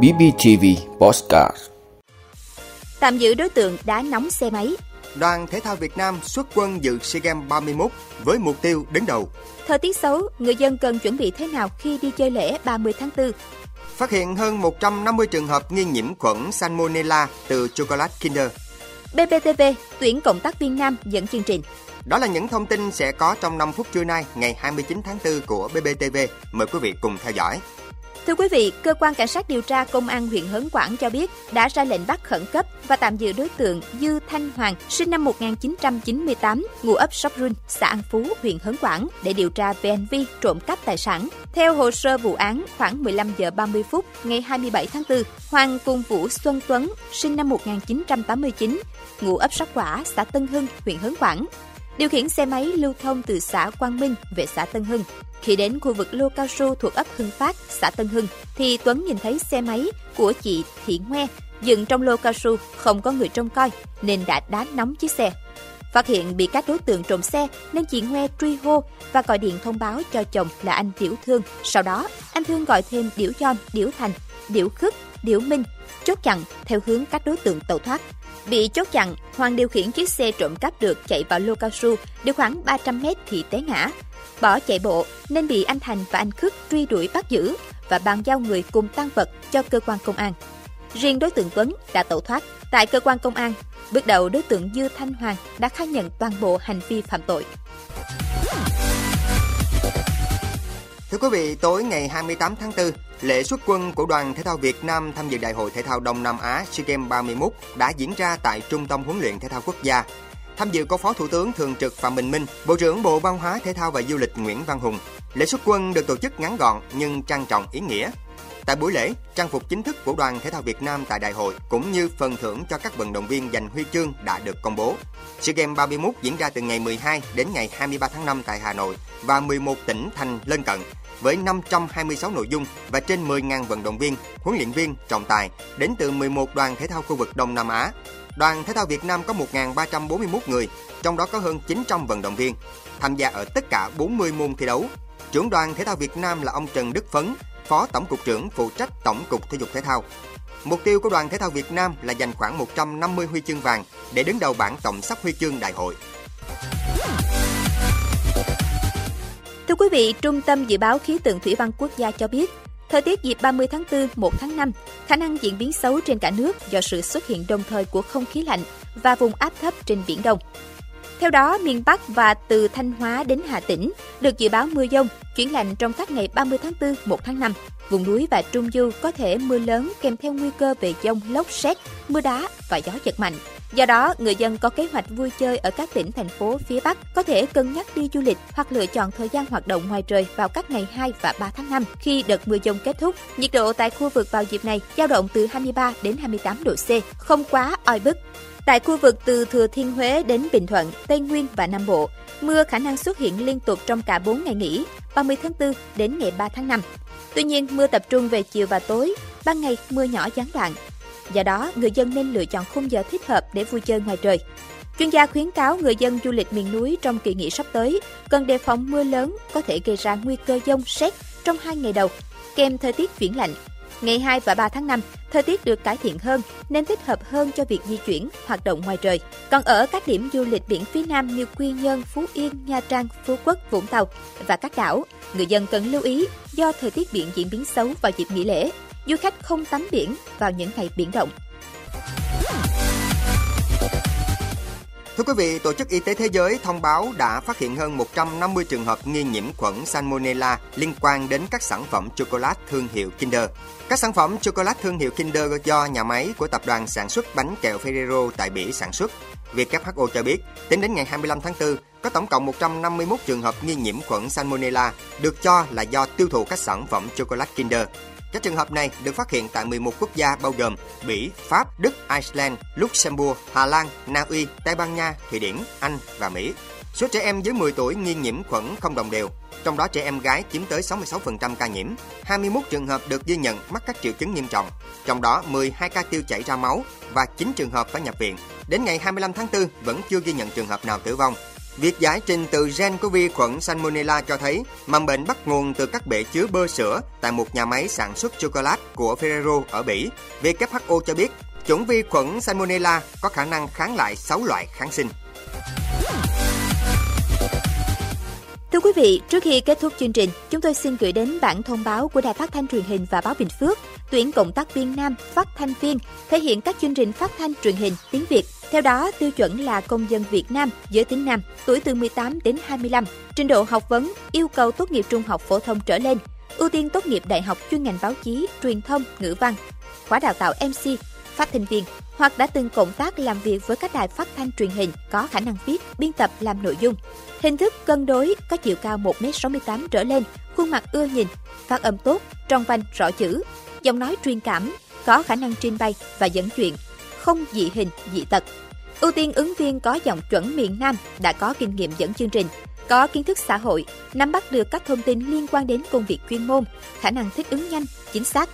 BBTV Postcard Tạm giữ đối tượng đá nóng xe máy. Đoàn thể thao Việt Nam xuất quân dự SEA Games 31 với mục tiêu đứng đầu. Thời tiết xấu, người dân cần chuẩn bị thế nào khi đi chơi lễ 30 tháng 4? Phát hiện hơn 150 trường hợp nghi nhiễm khuẩn Salmonella từ chocolate Kinder. BBTV tuyển cộng tác viên nam dẫn chương trình. Đó là những thông tin sẽ có trong 5 phút trưa nay, ngày 29 tháng 4 của BBTV. Mời quý vị cùng theo dõi. Thưa quý vị, cơ quan cảnh sát điều tra công an huyện Hớn Quản cho biết đã ra lệnh bắt khẩn cấp và tạm giữ đối tượng Dư Thanh Hoàng, sinh năm 1998, ngụ ấp Sóc Run, xã An Phú, huyện Hớn Quản để điều tra về hành vi trộm cắp tài sản. Theo hồ sơ vụ án, khoảng 15 giờ 30 phút ngày 27 tháng 4, Hoàng cùng Vũ Xuân Tuấn, sinh năm 1989, ngụ ấp Sóc Quả, xã Tân Hưng, huyện Hớn Quản, điều khiển xe máy lưu thông từ xã Quang Minh về xã Tân Hưng. Khi đến khu vực lô cao su thuộc ấp Hưng Phát, xã Tân Hưng, thì Tuấn nhìn thấy xe máy của chị Thị Ngoe dựng trong lô cao su không có người trông coi nên đã đá nóng chiếc xe. Phát hiện bị các đối tượng trộm xe nên chị Ngoe truy hô và gọi điện thông báo cho chồng là anh Tiểu Thương. Sau đó, anh Thương gọi thêm Điểu John, Điểu Thành, Điểu Khức, Điểu Minh, chốt chặn theo hướng các đối tượng tẩu thoát. Bị chốt chặn, Hoàng điều khiển chiếc xe trộm cắp được chạy vào lô cao su, được khoảng 300 mét thì té ngã. Bỏ chạy bộ nên bị anh Thành và anh Khước truy đuổi bắt giữ và bàn giao người cùng tăng vật cho cơ quan công an. Riêng đối tượng Tuấn đã tẩu thoát. Tại cơ quan công an, bước đầu đối tượng Dư Thanh Hoàng đã khai nhận toàn bộ hành vi phạm tội. Thưa quý vị, tối ngày 28 tháng 4, lễ xuất quân của đoàn thể thao Việt Nam tham dự Đại hội Thể thao Đông Nam Á SEA Games 31 đã diễn ra tại Trung tâm huấn luyện thể thao quốc gia. Tham dự có Phó Thủ tướng Thường trực Phạm Bình Minh, Bộ trưởng Bộ Văn hóa Thể thao và Du lịch Nguyễn Văn Hùng. Lễ xuất quân được tổ chức ngắn gọn nhưng trang trọng ý nghĩa. Tại buổi lễ, trang phục chính thức của đoàn thể thao Việt Nam tại đại hội cũng như phần thưởng cho các vận động viên giành huy chương đã được công bố. SEA Games 31 diễn ra từ ngày 12 đến ngày 23 tháng 5 tại Hà Nội và 11 tỉnh thành lân cận với 526 nội dung và trên 10.000 vận động viên, huấn luyện viên, trọng tài đến từ 11 đoàn thể thao khu vực Đông Nam Á. Đoàn thể thao Việt Nam có 1.341 người, trong đó có hơn 900 vận động viên, tham gia ở tất cả 40 môn thi đấu. Trưởng đoàn thể thao Việt Nam là ông Trần Đức Phấn, Phó Tổng cục trưởng phụ trách Tổng cục Thể dục Thể thao. Mục tiêu của đoàn thể thao Việt Nam là giành khoảng 150 huy chương vàng để đứng đầu bảng tổng sắp huy chương đại hội. Thưa quý vị, Trung tâm Dự báo Khí tượng Thủy văn Quốc gia cho biết, thời tiết dịp 30 tháng 4, 1 tháng 5, khả năng diễn biến xấu trên cả nước do sự xuất hiện đồng thời của không khí lạnh và vùng áp thấp trên Biển Đông. Theo đó, miền Bắc và từ Thanh Hóa đến Hà Tĩnh được dự báo mưa dông, chuyển lạnh trong các ngày 30 tháng 4, 1 tháng 5. Vùng núi và Trung Du có thể mưa lớn kèm theo nguy cơ về dông, lốc xét, mưa đá và gió giật mạnh. Do đó, người dân có kế hoạch vui chơi ở các tỉnh, thành phố phía Bắc có thể cân nhắc đi du lịch hoặc lựa chọn thời gian hoạt động ngoài trời vào các ngày 2 và 3 tháng 5 khi đợt mưa dông kết thúc. Nhiệt độ tại khu vực vào dịp này dao động từ 23 đến 28 độ C, không quá oi bức. Tại khu vực từ Thừa Thiên Huế đến Bình Thuận, Tây Nguyên và Nam Bộ, mưa khả năng xuất hiện liên tục trong cả 4 ngày nghỉ, 30 tháng 4 đến ngày 3 tháng 5. Tuy nhiên, mưa tập trung về chiều và tối, ban ngày mưa nhỏ gián đoạn. Do đó, người dân nên lựa chọn khung giờ thích hợp để vui chơi ngoài trời. Chuyên gia khuyến cáo người dân du lịch miền núi trong kỳ nghỉ sắp tới cần đề phòng mưa lớn có thể gây ra nguy cơ dông xét trong hai ngày đầu, kèm thời tiết chuyển lạnh. Ngày 2 và 3 tháng 5, thời tiết được cải thiện hơn nên thích hợp hơn cho việc di chuyển, hoạt động ngoài trời. Còn ở các điểm du lịch biển phía Nam như Quy Nhơn, Phú Yên, Nha Trang, Phú Quốc, Vũng Tàu và các đảo, người dân cần lưu ý do thời tiết biển diễn biến xấu vào dịp nghỉ lễ, du khách không tắm biển vào những ngày biển động. Thưa quý vị, Tổ chức Y tế Thế giới thông báo đã phát hiện hơn 150 trường hợp nghi nhiễm khuẩn Salmonella liên quan đến các sản phẩm chocolate thương hiệu Kinder. Các sản phẩm chocolate thương hiệu Kinder do nhà máy của tập đoàn sản xuất bánh kẹo Ferrero tại Bỉ sản xuất. WHO cho biết, tính đến ngày 25 tháng 4, có tổng cộng 151 trường hợp nghi nhiễm khuẩn Salmonella được cho là do tiêu thụ các sản phẩm chocolate Kinder. Các trường hợp này được phát hiện tại 11 quốc gia bao gồm Bỉ, Pháp, Đức, Iceland, Luxembourg, Hà Lan, Na Uy, Tây Ban Nha, Thụy Điển, Anh và Mỹ. Số trẻ em dưới 10 tuổi nghi nhiễm khuẩn không đồng đều, trong đó trẻ em gái chiếm tới 66% ca nhiễm. 21 trường hợp được ghi nhận mắc các triệu chứng nghiêm trọng, trong đó 12 ca tiêu chảy ra máu và 9 trường hợp phải nhập viện. Đến ngày 25 tháng 4 vẫn chưa ghi nhận trường hợp nào tử vong. Việc giải trình tự gen của vi khuẩn Salmonella cho thấy mầm bệnh bắt nguồn từ các bể chứa bơ sữa tại một nhà máy sản xuất chocolate của Ferrero ở Bỉ. WHO cho biết chủng vi khuẩn Salmonella có khả năng kháng lại 6 loại kháng sinh. Thưa quý vị, trước khi kết thúc chương trình, chúng tôi xin gửi đến bản thông báo của Đài Phát thanh Truyền hình và Báo Bình Phước tuyển cộng tác viên nam phát thanh viên thể hiện các chương trình phát thanh truyền hình tiếng Việt. Theo đó, tiêu chuẩn là công dân Việt Nam, giới tính nam, tuổi từ 18 đến 25, trình độ học vấn, yêu cầu tốt nghiệp trung học phổ thông trở lên, ưu tiên tốt nghiệp đại học chuyên ngành báo chí, truyền thông, ngữ văn, khóa đào tạo MC, phát thanh viên. Hoặc đã từng cộng tác làm việc với các đài phát thanh truyền hình có khả năng viết, biên tập làm nội dung. Hình thức cân đối có chiều cao 1m68 trở lên, khuôn mặt ưa nhìn, phát âm tốt, trong vanh rõ chữ, giọng nói truyền cảm, có khả năng trình bày và dẫn chuyện, không dị hình, dị tật. Ưu tiên ứng viên có giọng chuẩn miền Nam đã có kinh nghiệm dẫn chương trình, có kiến thức xã hội, nắm bắt được các thông tin liên quan đến công việc chuyên môn, khả năng thích ứng nhanh, chính xác,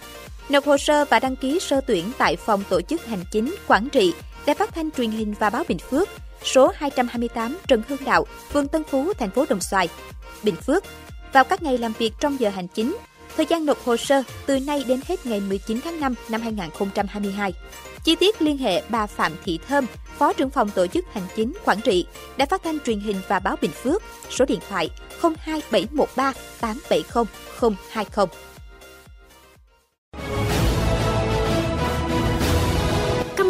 Nộp hồ sơ và đăng ký sơ tuyển tại phòng tổ chức hành chính Quảng Trị, Đài Phát thanh Truyền hình và Báo Bình Phước, số 228 Trần Hưng Đạo, phường Tân Phú, thành phố Đồng Xoài, Bình Phước, vào các ngày làm việc trong giờ hành chính. Thời gian nộp hồ sơ từ nay đến hết ngày 19 tháng 5 năm 2022. Chi tiết liên hệ bà Phạm Thị Thơm, Phó trưởng phòng tổ chức hành chính Quảng Trị, Đài Phát thanh Truyền hình và Báo Bình Phước, số điện thoại 02713 870 020.